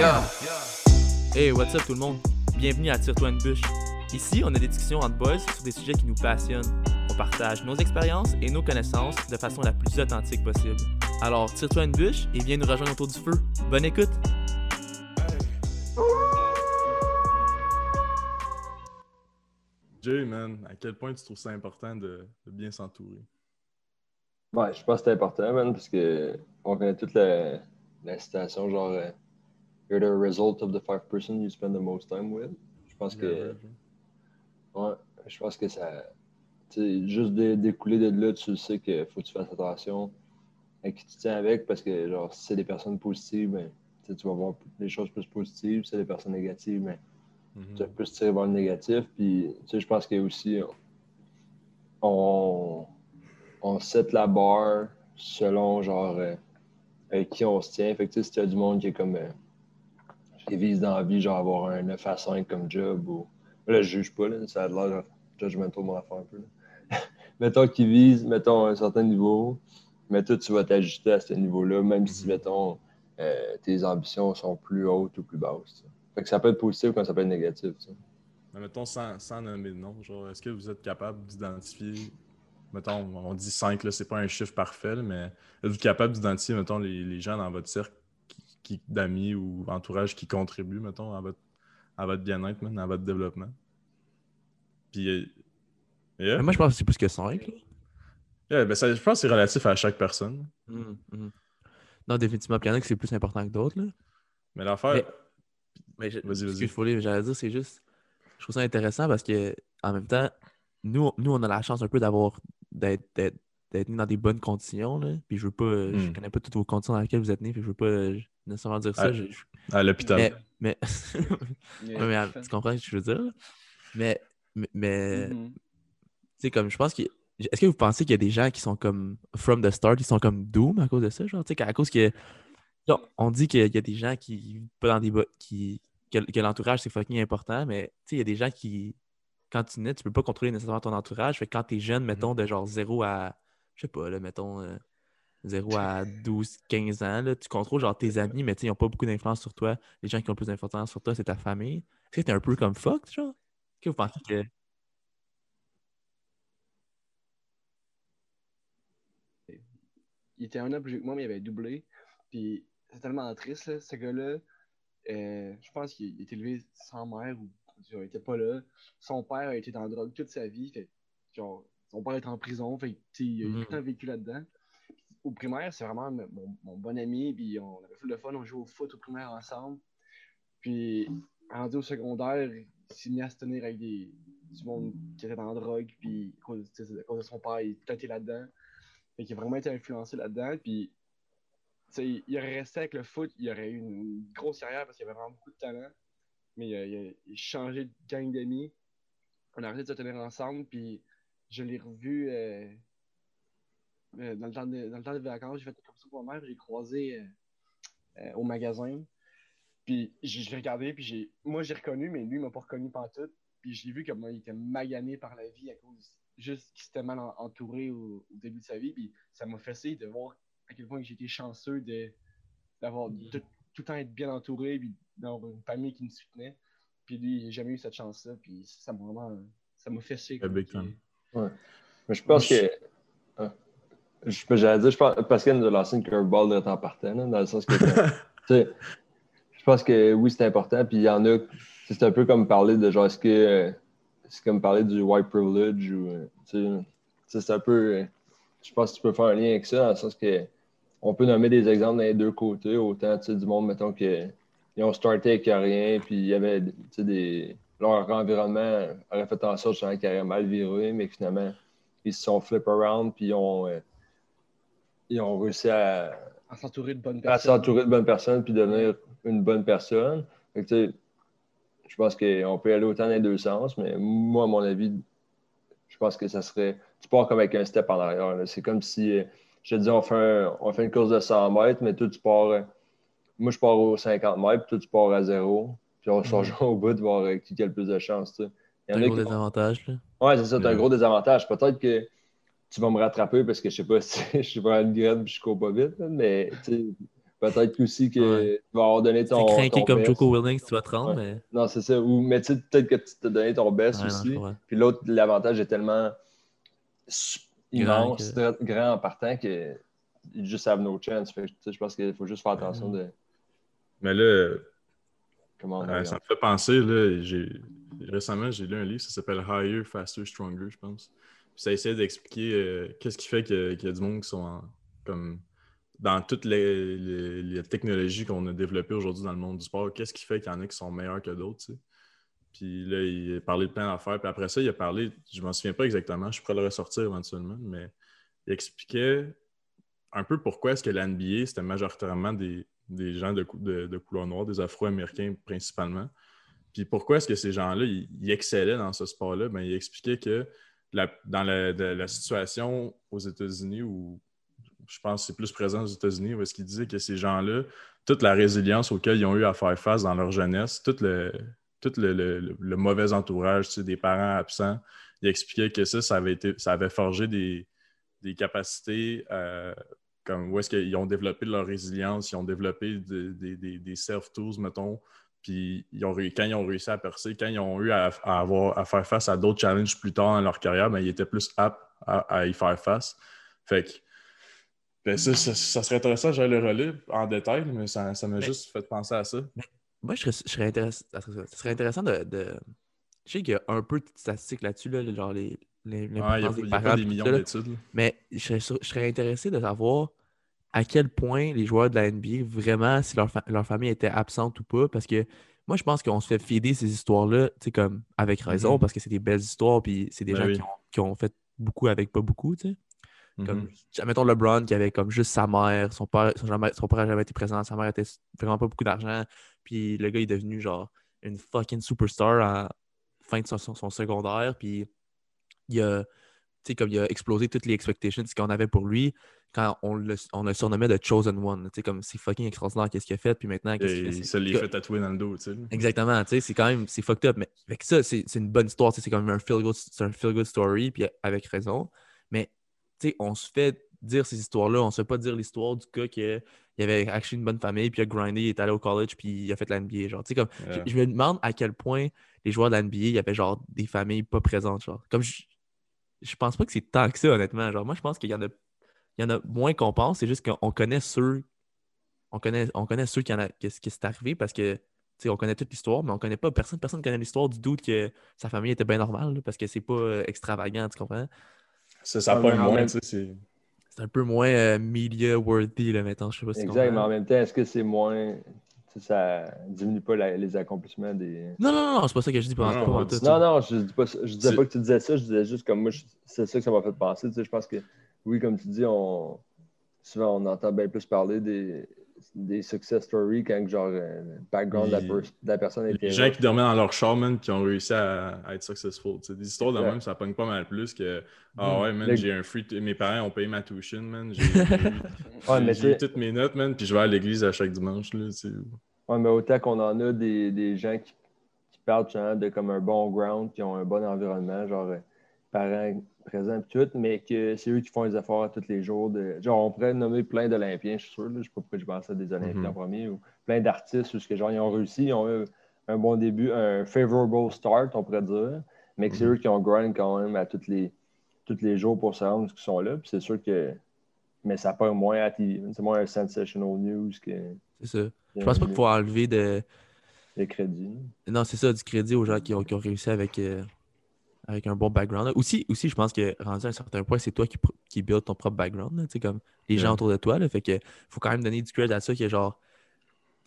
Yeah! Hey, what's up tout le monde? Bienvenue à Tire-toi une bûche. Ici, on a des discussions entre boys sur des sujets qui nous passionnent. On partage nos expériences et nos connaissances de façon la plus authentique possible. Alors, tire-toi une bûche et viens nous rejoindre autour du feu. Bonne écoute! Jay, man, à quel point tu trouves ça important de, de bien s'entourer? Ouais, je pense que c'est important, man, parce que on connaît toute la, la citation, genre euh, You're the result of the five person you spend the most time with. Je pense que. Ouais, je pense que ça. Juste d'écouler de là, tu sais qu'il faut que tu fasses attention à qui tu tiens avec, parce que, genre, si c'est des personnes positives, ben, tu vas voir les choses plus positives. Si c'est des personnes négatives, ben, Mhm. tu vas plus tirer vers le négatif. Puis, tu sais, je pense que aussi, on, on set la barre selon, genre, euh, avec qui on se tient. Fait que, tu sais, si tu as du monde qui est comme, euh, qui vise dans la vie, genre, avoir un 9 à 5 comme job, ou. Là, je juge pas, là, ça a l'air judgmental mon affaire un peu. là. mettons qu'ils visent, mettons, un certain niveau, mais toi, tu vas t'ajuster à ce niveau-là, même si, mettons, euh, tes ambitions sont plus hautes ou plus basses. Fait que ça peut être positif comme ça peut être négatif. Mais mettons, sans, sans nommer de nom, genre, est-ce que vous êtes capable d'identifier, mettons, on dit 5, là, c'est pas un chiffre parfait, mais êtes-vous capable d'identifier, mettons, les, les gens dans votre cercle qui, d'amis ou entourage qui contribuent, mettons, à votre, à votre bien-être, à votre développement? Puis, euh, yeah. Mais moi, je pense que c'est plus que 5. Yeah, ben, ça, je pense que c'est relatif à chaque personne. Non, définitivement, puis il y en a que c'est plus important que d'autres. là. Mais l'affaire. Mais- Mais je- Vas-y, vas-y. Foley, mais j'allais dire, c'est juste. Je trouve ça intéressant parce que en même temps, nous, nous on a la chance un peu d'avoir d'être d'être- nés dans des bonnes conditions. Là. Puis je veux pas. euh, Je Hmm. connais pas toutes vos conditions dans lesquelles vous êtes nés, puis je veux pas euh, nécessairement dire ça. Ah, je- À l'hôpital. mais. mais... Ouais, mais, tu comprends ce que je veux dire? Mais. Mais. mais, Mhm. Tu sais, comme je pense que. Est-ce que vous pensez qu'il y a des gens qui sont comme from the start, ils sont comme doom à cause de ça? Genre, tu sais, qu'à cause que. genre, on dit qu'il y a des gens qui vivent pas dans des. qui que, que l'entourage c'est fucking important, mais tu sais, il y a des gens qui. Quand tu nais, tu peux pas contrôler nécessairement ton entourage. Fait que quand t'es jeune, mettons, de genre 0 à. Je sais pas, là, mettons. euh, 0 à 12, 15 ans, là, tu contrôles genre tes amis, mais ils ont pas beaucoup d'influence sur toi. Les gens qui ont le plus d'influence sur toi, c'est ta famille. Est-ce que t'es un peu comme fuck, genre? Est-ce que vous pensez que. Il était un an plus que moi, mais il avait doublé. Puis c'est tellement triste, là, ce gars-là. euh, je pense qu'il était élevé sans mère ou genre, il était pas là. Son père a été dans la drogue toute sa vie. Fait, genre, son père est en prison. Fait, il a tout le temps vécu là-dedans. Au primaire, c'est vraiment mon, bon ami. Puis on avait fait le fun, on jouait au foot au primaire ensemble. Puis rendu au secondaire, il s'est mis à se tenir avec des, du monde qui était dans la drogue. Puis à cause, de son père, il était là-dedans. Fait qu'il a vraiment été influencé là-dedans. Puis, il aurait resté avec le foot, il aurait eu une grosse carrière parce qu'il avait vraiment beaucoup de talent. Mais il a changé de gang d'amis. On a arrêté de se tenir ensemble. Puis, je l'ai revu euh, euh, dans, le temps de, dans le temps des vacances. J'ai fait comme ça pour ma mère. J'ai croisé euh, euh, au magasin. Puis, je l'ai regardé. Puis, j'ai, moi, j'ai reconnu, mais lui, il m'a pas reconnu pantoute. Puis, je l'ai vu comment il était magané par la vie à cause juste qu'il s'était mal en- entouré au, au début de sa vie. Puis ça m'a fait de voir à quel point j'étais chanceux de, d'avoir Mm. tout, tout le temps être bien entouré, puis d'avoir une famille qui me soutenait. Puis lui, il n'a jamais eu cette chance-là. Puis ça m'a vraiment. Ça m'a fessé. Time. Mais je pense que. Je peux j'allais dire, je pense, Pascal nous a lancé une curveball de temps partant, là, dans le sens que. tu sais, je pense que oui, c'est important. Puis il y en a. C'est un peu comme parler de genre, est-ce que. euh, C'est comme parler du white privilege ou. euh, c'est un peu. euh, Je pense que tu peux faire un lien avec ça, dans le sens que. On peut nommer des exemples dans les deux côtés. Autant, tu sais, du monde, mettons, que. Ils ont starté avec rien, puis il y avait, tu sais, des. Leur environnement aurait fait en sorte qu'ils auraient mal viré, mais que finalement, ils se sont flip around, puis ils ont, euh, ils ont réussi à, À s'entourer de bonnes à personnes. s'entourer de bonnes personnes, puis devenir une bonne personne. Fait que, je pense qu'on peut aller autant dans les deux sens, mais moi, à mon avis, je pense que ça serait. Tu pars comme avec un step en arrière. C'est comme si, je te dis, on fait, un- on fait une course de 100 mètres, mais toi, tu pars. moi, je pars aux 50 mètres, puis toi, tu pars à zéro. Puis on se rejoint au bout de voir qui a le plus de chance. tu sais. Il y C'est en un a gros qui désavantage. Là. Ouais, c'est ça, t'as un gros désavantage. Peut-être que tu vas me rattraper parce que je sais pas si je suis pas une graine et je cours pas vite, là, mais Peut-être aussi que Ouais. tu vas avoir donné C'est ton. craqué ton comme best. Joko Willings, tu vas te rendre, Ouais. mais. Non, c'est ça. Ou, mais tu sais, peut-être que tu t'as donné ton best Ouais, aussi. Puis l'autre, l'avantage est tellement Grand immense, que- très grand en partant que you just have no chance. Fait je pense qu'il faut juste faire attention de Mais là, comment on Ouais, regarde. ça me fait penser, là, j'ai... récemment, j'ai lu un livre, ça s'appelle Higher, Faster, Stronger, je pense. Ça essaie d'expliquer euh, qu'est-ce qui fait qu'il y a du monde qui sont en- comme dans toutes les, les- technologies qu'on a développées aujourd'hui dans le monde du sport, qu'est-ce qui fait qu'il y en a qui sont meilleurs que d'autres. Puis là, il a parlé de plein d'affaires. Puis après ça, il a parlé, je m'en souviens pas exactement, je pourrais le ressortir éventuellement, mais il expliquait un peu pourquoi est-ce que la NBA, c'était majoritairement des, des gens de, de, couleur noire, des Afro-Américains principalement. Puis pourquoi est-ce que ces gens-là, ils, ils excellaient dans ce sport-là? Ben, il expliquait que dans la, situation aux États-Unis, où je pense que c'est plus présent aux États-Unis, où est-ce qu'il disait que ces gens-là, toute la résilience auquel ils ont eu à faire face dans leur jeunesse, tout le, mauvais entourage, des parents absents, il expliquait que ça, ça avait, forgé des, capacités euh, comme où est-ce qu'ils ont développé leur résilience, ils ont développé de- des- des- des self-tools, mettons, puis ils ont, réu- quand ils ont réussi à percer, quand ils ont eu à, à avoir, à faire face à d'autres challenges plus tard dans leur carrière, ben, ils étaient plus aptes à, à y faire face. Fait que ben, ça, ça, ça serait intéressant, j'aille le relire en détail, mais ça ça m'a Mais- juste fait penser à ça. Moi, je serais, je serais ça serait- intéressant de. de- Je sais qu'il y a un peu de statistiques là-dessus, là, genre les, les, Ouais, il a, des y a parents. pas des millions d'études. Mais je serais, sur- je serais intéressé de savoir à quel point les joueurs de la NBA, vraiment, si leur, fa- leur famille était absente ou pas. Parce que moi, je pense qu'on se fait fider ces histoires-là, tu sais, comme avec raison, Mhm. parce que c'est des belles histoires, puis c'est des Ben gens oui. qui, ont, qui ont fait beaucoup avec pas beaucoup, tu sais. Comme, Mhm. mettons LeBron qui avait comme juste sa mère, son père, son, jamais- son père n'a jamais été présent, sa mère était vraiment pas beaucoup d'argent, puis le gars est devenu genre une fucking superstar à fin de son, son- son secondaire, puis il a, tu sais, comme il a explosé toutes les expectations qu'on avait pour lui quand on le, on le surnommait The Chosen One, tu sais, comme c'est fucking extraordinaire qu'est-ce qu'il a fait, puis maintenant, qu'est-ce qu'il fait? il se l'est cas, fait tatouer dans le dos, tu sais. Exactement, tu sais, c'est quand même, c'est fucked up, mais avec ça, c'est c'est une bonne histoire, tu sais, c'est un feel-good c'est un feel-good story, puis avec raison, mais tu sais, on se fait dire ces histoires-là, on se fait pas dire l'histoire du gars qui il avait actually une bonne famille, puis il a grindé, il est allé au college, puis il a fait la NBA, genre, tu sais, comme, je me demande à quel point les joueurs de la NBA, il y avait genre des familles pas présentes, genre, comme, je, je pense pas que c'est tant que ça, honnêtement, genre, moi, je pense qu'il y en a, il y en a moins qu'on pense, c'est juste qu'on connaît ceux, on connaît, on connaît ceux qui en a, qui, qui c'est arrivé, parce que tu sais, on connaît toute l'histoire, mais on connaît pas personne. Personne connaît l'histoire du doute que sa famille était bien normale, là, parce que c'est pas euh, extravagant, tu comprends? Ça, ça en moins, même- tu sais. c'est- C'est un peu moins euh, media worthy, là, maintenant. Je sais pas si Exact, mais en même temps, est-ce que c'est moins. tu sais, ça diminue pas la- les accomplissements des. Non, non, non, non, c'est pas ça que je dis pas Non, non, Non, non, je dis pas je disais pas que tu disais ça, je disais juste comme moi, je- c'est ça que ça m'a fait penser. Tu sais, je pense que, oui, comme tu dis, on souvent on entend bien plus parler des, des success stories quand genre euh, le background de la, Les- per- de la personne était. Les gens qui dormaient dans leur char, man, qui ont réussi à, à être successful. Des histoires de même, ça pogne pas mal plus que Ah ouais, man, Le- j'ai un free. Mes parents ont payé ma tuition, man. J'ai Ouais, eu toutes mes notes, man, puis je vais à l'église à chaque dimanche. Là. Ouais, mais autant qu'on en a des, des gens qui, qui parlent de comme un bon ground, qui ont un bon environnement, genre euh, parents présents et tout, mais que c'est eux qui font les efforts tous les jours. De... Genre, on pourrait nommer plein d'Olympiens, je suis sûr. Là, je sais pas pourquoi je pense à des Olympiens Mhm. en premier, ou plein d'artistes, où ce que, genre, ils ont réussi, ils ont eu un bon début, un favorable start, on pourrait dire, mais que c'est Mhm. eux qui ont grind quand même à tous les, tous les jours pour se rendre ce qu'ils sont là. Puis c'est sûr que. Mais ça part moins à. C'est moins un sensational news que. C'est ça. Je pense pas qu'il faut enlever de. Les crédits. Non, c'est ça, du crédit aux gens qui ont, qui ont réussi avec, euh, avec un bon background. là. Aussi, aussi, je pense que rendu à un certain point, c'est toi qui, qui build ton propre background. sais, comme les gens Ouais. autour de toi. Là, fait que faut quand même donner du credit à ça qui est genre.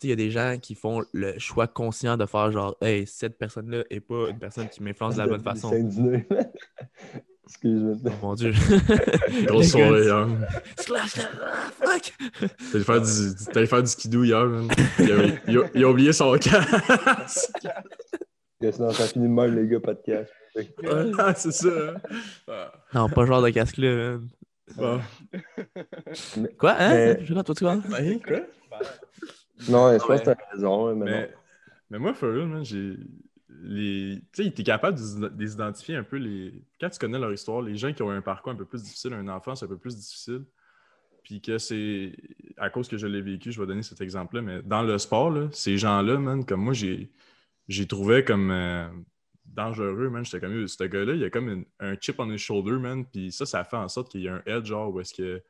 Tu sais, il y a des gens qui font le choix conscient de faire genre, hey, cette personne-là est pas une personne qui m'influence de la bonne façon. Excuse-moi. Oh mon dieu. Grosse soirée hier. ah, fuck! T'allais faire du, t'allais faire du skidoo hier, man. Il a, il a- il a oublié son casque. Que Sinon, ça finit de même, les gars, pas de cash. Ah, c'est ça. hein. Ah, Non, pas ce genre de casque-là. man. bon. Quoi, hein? Mais- Je sais pas, toi, tu vois? Hein, quoi? Non, je pense Ouais. que t'as raison, hein, mais, Mais, mais moi, for real, man, j'ai. Les... Tu sais, t'es capable de les identifier un peu les. Quand tu connais leur histoire, les gens qui ont eu un parcours un peu plus difficile, un enfance un peu plus difficile, puis que c'est à cause que je l'ai vécu, je vais donner cet exemple-là, mais dans le sport, là, ces gens-là, man, comme moi, j'ai j'ai trouvé comme euh, dangereux, man. J'étais comme, ce gars-là, il a comme un chip on his shoulder, man. Puis ça, ça fait en sorte qu'il y a un edge, genre, où est-ce que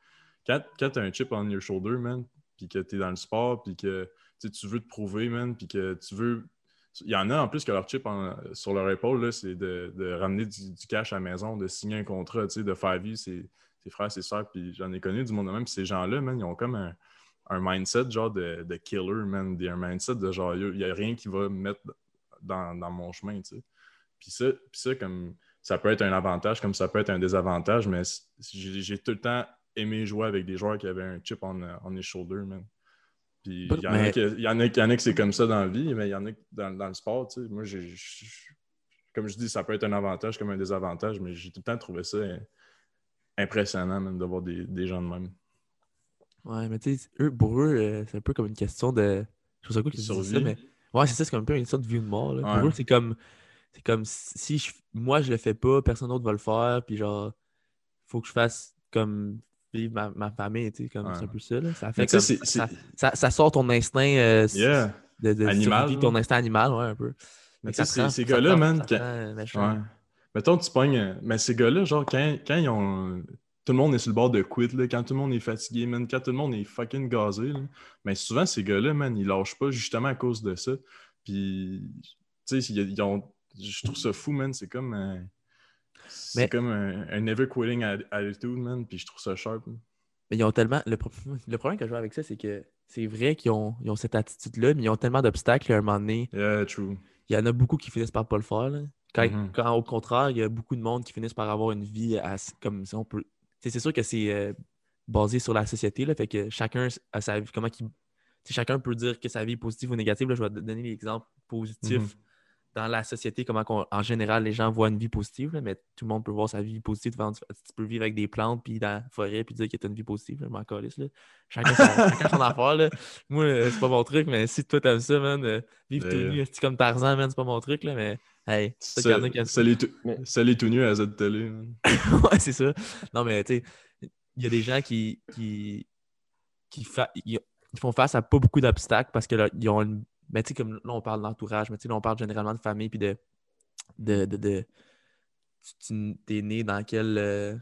quand, quand tu as un chip on your shoulder, man, puis que tu es dans le sport, puis que tu veux te prouver, man, puis que tu veux. Il y en a en plus que leur chip sur leur épaule, c'est de, de ramener du, cash à la maison, de signer un contrat, de faire vivre ses, ses frères, ses soeurs, puis j'en ai connu du monde de même, puis ces gens-là, man, ils ont comme un, mindset genre de, de killer, man, un mindset de genre, il n'y a rien qui va me mettre dans, dans mon chemin, tu sais. Puis ça, puis ça, comme ça peut être un avantage, comme ça peut être un désavantage, mais j'ai tout le temps aimé jouer avec des joueurs qui avaient un chip on, on les shoulders, man. Puis il y, Mais- qui- y en a il y en a que c'est comme ça dans la vie, mais il y en a dans, dans le sport, tu sais. Moi, j'ai, comme je dis, ça peut être un avantage comme un désavantage, mais j'ai tout le temps trouvé ça euh, impressionnant, man, de voir des, des gens de même. Ouais, mais tu sais, eux, pour eux, euh, c'est un peu comme une question de. Je trouve ça cool qu'ils mais. Ouais, c'est ça, c'est comme un peu une sorte de ou de mort. Là. Ouais. Pour eux, c'est comme. C'est comme si je- moi je le fais pas, personne d'autre va le faire, puis genre, faut que je fasse comme vivre ma, ma famille, tu sais, comme c'est un Ouais. peu ça. Là. Ça fait comme. Ça, c'est- ça, ça sort ton instinct euh, Yeah. de, de Animal, survie, ton instinct animal, ouais, un peu. Mais ça tu sais, ces, ça gars-là, man, ça quand-. Ouais. Mettons, tu pognes. euh, Mais ces gars-là, genre, quand, quand ils ont. Tout le monde est sur le bord de quit, là, quand tout le monde est fatigué, man, quand tout le monde est fucking gazé, là, mais souvent, ces gars-là, man, ils lâchent pas justement à cause de ça. Puis, tu sais, ils, ils ont. Je trouve ça fou, man. C'est comme. un- C'est Mais- comme un, un never quitting attitude, man. Puis je trouve ça sharp. man. Mais ils ont tellement. Le, pro- le problème que je vois avec ça, c'est que c'est vrai qu'ils ont, ils ont cette attitude-là, mais ils ont tellement d'obstacles qu'à un moment donné, Yeah, true. il y en a beaucoup qui finissent par pas le faire. là. Quand, Mhm. quand, au contraire, il y a beaucoup de monde qui finissent par avoir une vie comme si on peut. C'est sûr que c'est euh, basé sur la société, là, fait que chacun a sa vie. Comment qu'il- chacun peut dire que sa vie est positive ou négative. là. je vais te donner l'exemple positif Mhm. dans la société, comment qu'on- en général les gens voient une vie positive, là, mais tout le monde peut voir sa vie positive. Tu peux vivre avec des plantes puis dans la forêt puis dire que tu as une vie positive. là, je m'en calisse, là. Chacun, son, chacun son affaire. Là. Moi, euh, c'est pas mon truc, mais si toi t'aimes ça, man, euh, vivre tout nu, c'est comme Tarzan, man, c'est pas mon truc, là, mais hey, ça a qui ça. Tout, Mais- salut tout nu à Z Télé, ouais, c'est ça. Non, mais tu sais, il y a des gens qui, qui, qui, fa- ils- ils font face à pas beaucoup d'obstacles parce que là, ils ont une. Mais tu sais, comme là, on parle d'entourage, mais tu sais, là, on parle généralement de famille puis de. de, de, de- tu es né dans quel, euh,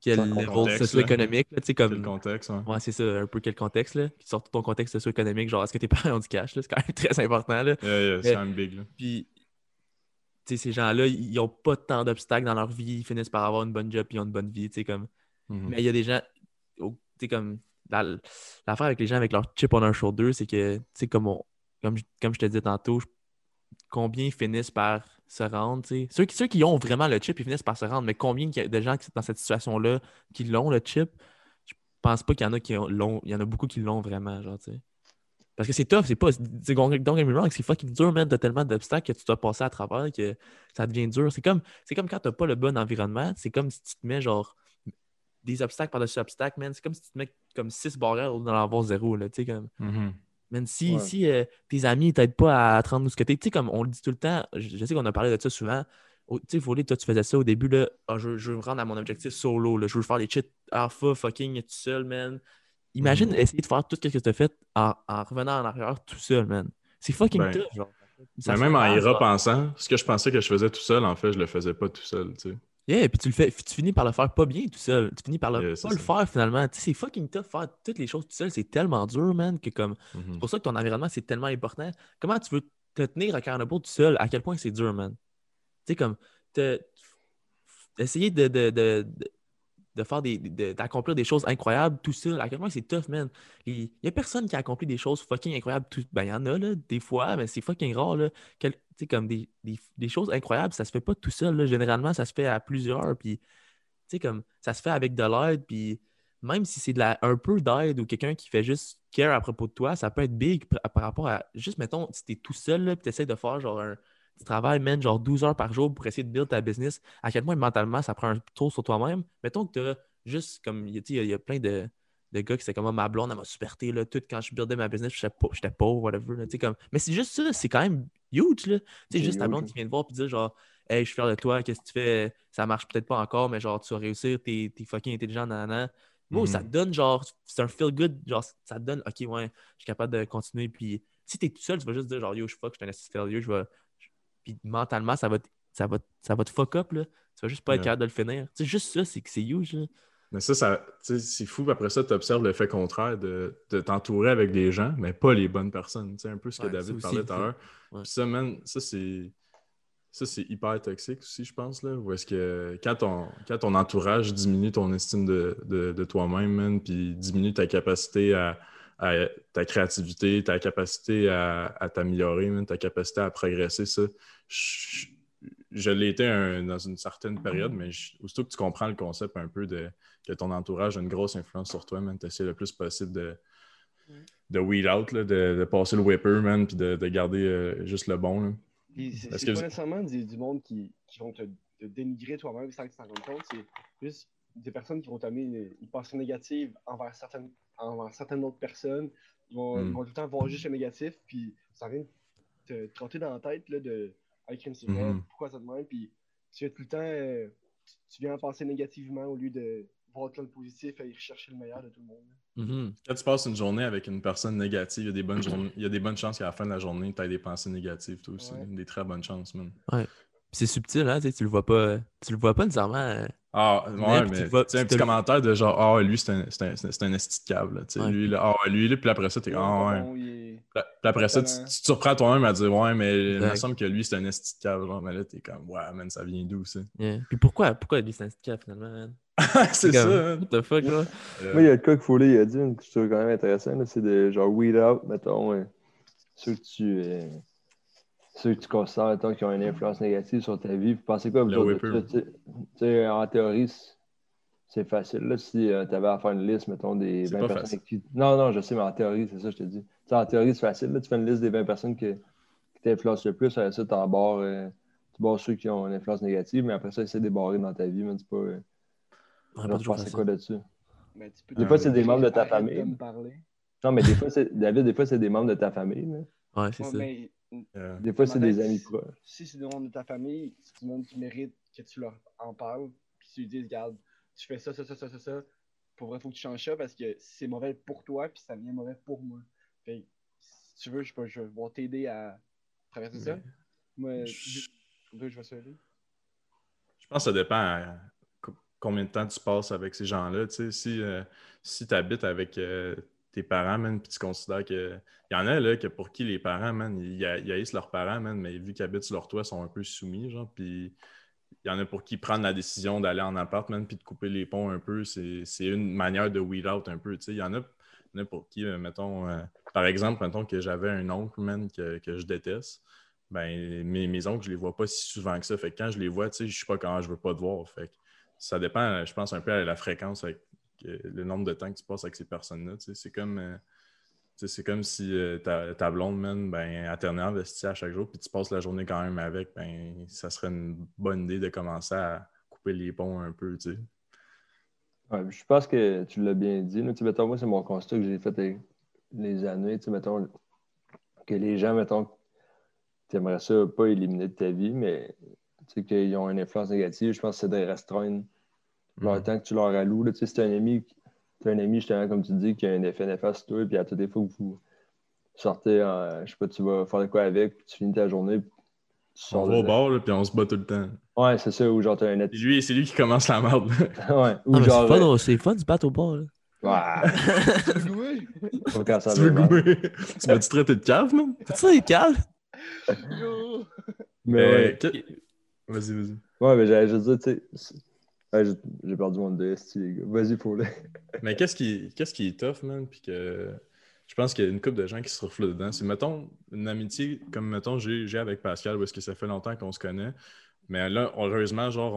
quel quel rôle contexte, là? socio-économique, tu sais, Quel comme. contexte, ouais. Ouais, c'est ça, un peu quel contexte, là. Puis surtout ton contexte socio-économique, genre, est-ce que tes parents ont du cash, là? C'est quand même très important, là. Yeah, yeah, c'est même big, là. Puis, ces gens-là, ils n'ont pas tant d'obstacles dans leur vie, ils finissent par avoir une bonne job, puis ils ont une bonne vie, comme. Mhm. Mais il y a des gens, tu comme, la- l'affaire avec les gens avec leur chip on their shoulder, c'est que, tu comme, on- comme, je- comme je te disais tantôt, je- combien ils finissent par se rendre. Ceux, qui- ceux qui ont vraiment le chip, ils finissent par se rendre, mais combien qu'il y a de gens qui, dans cette situation-là qui l'ont, le chip, je pense pas qu'il y en a qui ont- l'ont, il y en a beaucoup qui l'ont vraiment, genre, tu sais. Parce que c'est tough, c'est pas. c'est- Don't get me wrong, c'est fucking dur, man. T'as tellement d'obstacles que tu dois passer à travers que ça devient dur. C'est comme, c'est comme quand t'as pas le bon environnement, c'est comme si tu te mets genre des obstacles par-dessus obstacles, man. C'est comme si tu te mets comme six barrières au lieu d'en avoir zéro, là. Tu sais, comme. Man, si, Ouais. si euh, tes amis t'aident pas à te rendre où ce que t'es, tu sais, comme on le dit tout le temps, je, je sais qu'on a parlé de ça souvent. Tu sais, Foley, toi, tu faisais ça au début, là. Ah, je, je veux me rendre à mon objectif solo, là. Je veux faire les cheats alpha fucking tout seul, man. Imagine Mhm. essayer de faire tout ce que tu as fait en, en revenant en arrière tout seul, man. C'est fucking Ben, tough, genre. Se même en y repensant, ce que je pensais que je faisais tout seul, en fait, je le faisais pas tout seul, tu sais. Yeah, puis tu le fais, tu finis par le faire pas bien tout seul. Tu finis par le, Yeah, pas le faire finalement. Tu sais, c'est fucking tough faire toutes les choses tout seul. C'est tellement dur, man, que comme. Mhm. C'est pour ça que ton environnement, c'est tellement important. Comment tu veux te tenir accountable tout seul? À quel point c'est dur, man? Tu sais, comme, te- essayer de, de, de, de- de faire des, de- d'accomplir des choses incroyables tout seul, à quel point c'est tough, man. Il n'y a personne qui a accompli des choses fucking incroyables. Tout... Ben, il y en a, là, des fois, mais c'est fucking rare, là. Quel- comme des, des, des choses incroyables, ça se fait pas tout seul, là. Généralement, ça se fait à plusieurs, puis, comme, ça se fait avec de l'aide, puis même si c'est de la, un peu d'aide ou quelqu'un qui fait juste care à propos de toi, ça peut être big par, par rapport à, juste, mettons, si t'es tout seul, là, puis t'essaies de faire, genre, un, tu travailles, man, genre 12 heures par jour pour essayer de build ta business, à quel point mentalement ça prend un tour sur toi-même? Mettons que tu as juste comme, il y a- tu sais, il y, a- il y a plein de, de gars qui c'est comme Ah, ma blonde, elle m'a superté, là, tout quand je buildais ma business, j'étais pauvre, whatever, tu sais, comme. Mais c'est juste ça, c'est quand même huge, là. Tu sais, juste ta blonde qui vient te voir et dire, genre, hey, je suis fier de toi, qu'est-ce que tu fais, ça marche peut-être pas encore, mais genre, tu vas réussir, t'es, t'es fucking intelligent, nanana. Moi, ça te donne genre, c'est un feel good, genre, ça te donne, ok, ouais, je suis capable de continuer. Puis si t'es tout seul, tu vas juste dire, genre, yo, je fuck, je suis un failure, je vais. Puis mentalement, ça va, te- ça, va, ça va te fuck up, là. Tu vas juste pas être capable de le finir. C'est juste ça, c'est que c'est huge, là. Mais ça, ça tu sais, c'est fou. Après ça, tu observes le fait contraire de, de t'entourer avec des gens, mais pas les bonnes personnes. Tu sais, un peu ce que Ouais, David parlait tout à l'heure. Puis ça, man, ça, c'est. Ça, c'est hyper toxique aussi, je pense. Là, où est-ce que quand ton, quand ton entourage diminue ton estime de, de- de toi-même, man, puis diminue ta capacité à, à- ta créativité, ta capacité à, à t'améliorer, ta capacité à progresser, ça, je, je l'ai été un- dans une certaine période, mais je- aussitôt que tu comprends le concept un peu de que ton entourage a une grosse influence sur toi, man, t'essaies le plus possible de, de weed out, là, de, de passer le whipper, man, puis de, de garder euh, juste le bon. là. C'est Parce c'est que pas vous- nécessairement du, du monde qui, qui vont te, te dénigrer toi-même sans que tu t'en rendes compte. C'est juste des personnes qui vont t'amener une, une pensée négative envers certaines, envers certaines autres personnes. Ils vont, Mm. ils vont tout le temps voir juste le négatif, puis ça vient te trotter dans la tête là, de Ah, crime, c'est vrai, Mhm. pourquoi ça te même? Puis tu viens tout le temps, euh, tu, tu viens penser négativement au lieu de voir tout le positif et aller rechercher le meilleur de tout le monde. Mhm. Quand tu passes une journée avec une personne négative, il y a des bonnes, journées- il y a des bonnes chances qu'à la fin de la journée, tu aies des pensées négatives, toi aussi. Ouais. Des très bonnes chances, man. Puis c'est subtil, hein, tu sais, tu le vois pas. Tu le vois pas nécessairement. Ah, ouais, mais tu sais, un petit commentaire de genre, ah, lui, c'est un, c'est un, c'est un esti de câble. tu sais. Ouais. Lui, là, ah, lui, là, puis après ça, t'es ah, ouais. bon, est- Puis après ça, tu, te surprends toi-même à dire, ouais, mais il me semble que lui, c'est un esti de câble. Genre, mais là, t'es comme, ouais, man, ça vient d'où, ça? yeah. Puis pourquoi, pourquoi lui, c'est un finalement, man? c'est ça, man. What the fuck, là? Euh, Moi, il y a le cas que Foley il a dit, que je trouve quand même intéressant, là, c'est de genre weed out, mettons, euh, ceux que tu. euh, ceux que tu considères, mettons, qui ont une influence négative sur ta vie. Vous pensez quoi, vous autres, tu? Tu en théorie, c'est- facile. Là, si tu avais à faire une liste, mettons, des C'est 20 pas personnes facile. qui. Non, non, je sais, mais en théorie, c'est ça, je te dis. Tu sais, en théorie, c'est facile. Là, tu fais une liste des 20 personnes que- qui t'influencent le plus. Après ça, tu barres, euh, tu barres ceux qui ont une influence négative, mais après ça, essaie de les barrer dans ta vie. Mais c'est pas. euh, genre, pas tu fait quoi là-dessus? Tu peux Des fois, c'est des membres de ta famille. de me parler. Non, mais des fois. David, des fois, c'est des membres de ta famille. là. Ouais, c'est Ouais, ça. mais euh, Des fois, c'est des amis proches. si c'est des membres de ta famille, c'est du monde qui mérite que tu leur en parles, puis tu lui dises, regarde, tu fais ça, ça, ça, ça, ça, ça, pour vrai, faut que tu changes ça parce que c'est mauvais pour toi, puis ça devient mauvais pour moi. Fait que, si tu veux, je peux, je vais t'aider à traverser ça. Mais- Moi, je- je, vais. Je pense que ça dépend à combien de temps tu passes avec ces gens-là. Tu sais, si euh, si tu habites avec euh, tes parents, man, puis tu considères que. Il y en a là, que pour qui les parents, man, ils, ha- ils haïssent leurs parents, man, mais vu qu'ils habitent sur leur toit, ils sont un peu soumis, genre. Puis il y en a pour qui prendre la décision d'aller en appart, man, puis de couper les ponts un peu, c'est une manière de weed out un peu. Tu sais, il y en a, il y en a pour qui, euh, mettons, euh, par exemple, mettons que j'avais un oncle, man, que, que je déteste. Ben, mes, mes oncles, je les vois pas si souvent que ça. Fait que quand je les vois, tu sais, je sais pas quand je veux pas te voir. Fait que ça dépend, je pense, un peu à la fréquence, avec le nombre de temps que tu passes avec ces personnes-là. C'est comme, euh, c'est comme si euh, ta, blonde, man, ben, elle tenait investi à chaque jour, puis tu passes la journée quand même avec, ben, ça serait une bonne idée de commencer à couper les ponts un peu. Ouais, je pense que tu l'as bien dit. Moi, c'est mon constat que j'ai fait les années. Que les gens, mettons, tu aimerais ça pas éliminer de ta vie, mais qu'ils ont une influence négative, je pense que c'est de restreindre temps que tu leur alloues. Là. Tu sais, si t'as un ami, t'as un ami, justement, comme tu dis, qui a un effet néfaste sur toi, puis à toutes les fois que vous sortez, je sais pas, tu vas faire de quoi avec, puis tu finis ta journée, puis tu On va au de- bar, là, puis on se bat tout le temps. Ouais, c'est ça, ou genre t'as un net. C'est lui, c'est lui qui commence la merde. ouais, ou genre. c'est fun, c'est fun du battre au bord, là. Ouais, tu veux va mal. goumer? tu m'as-tu traité de cave, man? Calme. Yo! Mais ouais. que- Vas-y, vas-y. Ouais, mais j'allais juste dire, tu sais. J'ai perdu mon DST, les gars. Vas-y, le. Mais qu'est-ce qui, qui est tough, man? Puis que je pense qu'il y a une couple de gens qui se reflètent dedans. C'est, mettons, une amitié comme, mettons, j'ai, avec Pascal, parce que ça fait longtemps qu'on se connaît. Mais là, heureusement, genre,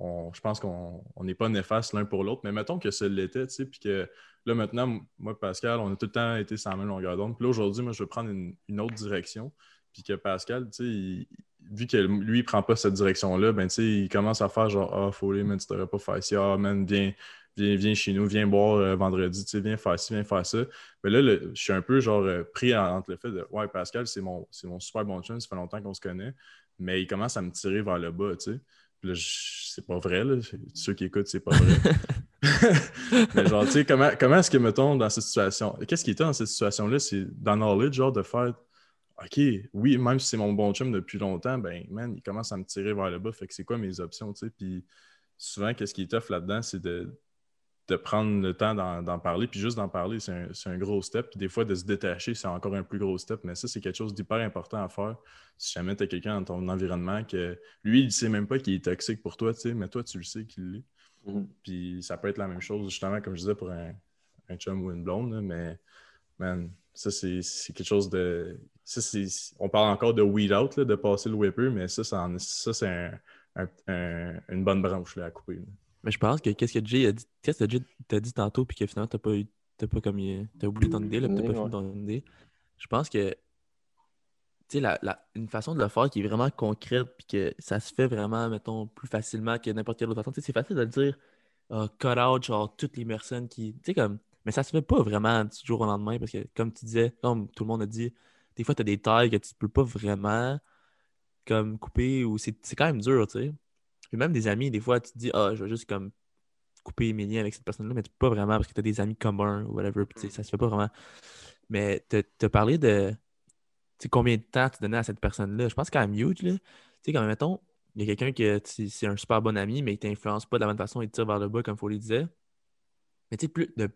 on, je pense qu'on on n'est pas néfaste l'un pour l'autre. Mais mettons que ça l'était, tu sais, puis que là, maintenant, moi, Pascal, on a tout le temps été sur la même longueur d'onde. Puis là, aujourd'hui, moi, je veux prendre une, une autre direction. Puis que Pascal, tu sais, il- vu que lui, il prend pas cette direction-là, ben, tu sais, il commence à faire genre, ah, Foley, man, tu devrais pas faire ci, ah, man, viens, viens, viens chez nous, viens boire euh, vendredi, tu sais, viens faire ci, viens faire ça. Mais là, le- je suis un peu genre euh, pris en- entre le fait de, ouais, Pascal, c'est mon, c'est mon super bon chum, ça fait longtemps qu'on se connaît, mais il commence à me tirer vers le bas, tu sais. Puis là, c'est pas vrai, là. Ceux qui écoutent, c'est pas vrai. mais genre, tu sais, comment, comment est-ce que, mettons, dans cette situation, qu'est-ce qui était dans cette situation-là? C'est dans knowledge, genre, de faire, OK, oui, même si c'est mon bon chum depuis longtemps, ben, man, il commence à me tirer vers le bas, fait que c'est quoi mes options, tu sais? Puis souvent, qu'est-ce qui est tough là-dedans, c'est de, de prendre le temps d'en parler, puis juste d'en parler, c'est un, un, gros step. Puis des fois, de se détacher, c'est encore un plus gros step, mais ça, c'est quelque chose d'hyper important à faire. Si jamais tu as quelqu'un dans ton environnement que lui, il ne sait même pas qu'il est toxique pour toi, tu sais, mais toi, tu le sais qu'il l'est. Mm-hmm. Puis ça peut être la même chose, justement, comme je disais, pour un, un chum ou une blonde, mais man, ça, c'est quelque chose de. Ça, on parle encore de weed out, là, de passer le whipper, mais ça, ça, ça c'est un, un, une bonne branche là, à couper. Mais je pense que qu'est-ce que Jay a dit, qu'est-ce que Jay t'a dit tantôt, puis que finalement, t'as pas eu, pas comme, t'as oublié ton idée, là, t'as pas fini ton idée. Je pense que, tu sais, la, la, une façon de le faire qui est vraiment concrète, puis que ça se fait vraiment, mettons, plus facilement que n'importe quelle autre façon. Tu sais, c'est facile de le dire, uh, cut out, genre, toutes les personnes qui, tu sais, comme, mais ça se fait pas vraiment du jour au lendemain, parce que, comme tu disais, comme tout le monde a dit, des fois, t'as des tailles que tu peux pas vraiment, comme, couper, ou c'est quand même dur, tu sais même des amis, des fois, tu te dis, ah, je vais juste comme couper mes liens avec cette personne-là, mais tu peux pas vraiment parce que tu as des amis communs ou whatever, puis ça se fait pas vraiment. Mais tu as parlé de combien de temps tu donnais à cette personne-là. Je pense qu'à huge, là, tu sais, quand mettons, il y a quelqu'un qui c'est un super bon ami, mais il t'influence pas de la même façon, il te tire vers le bas, comme Foley disait. Mais tu sais, plus de.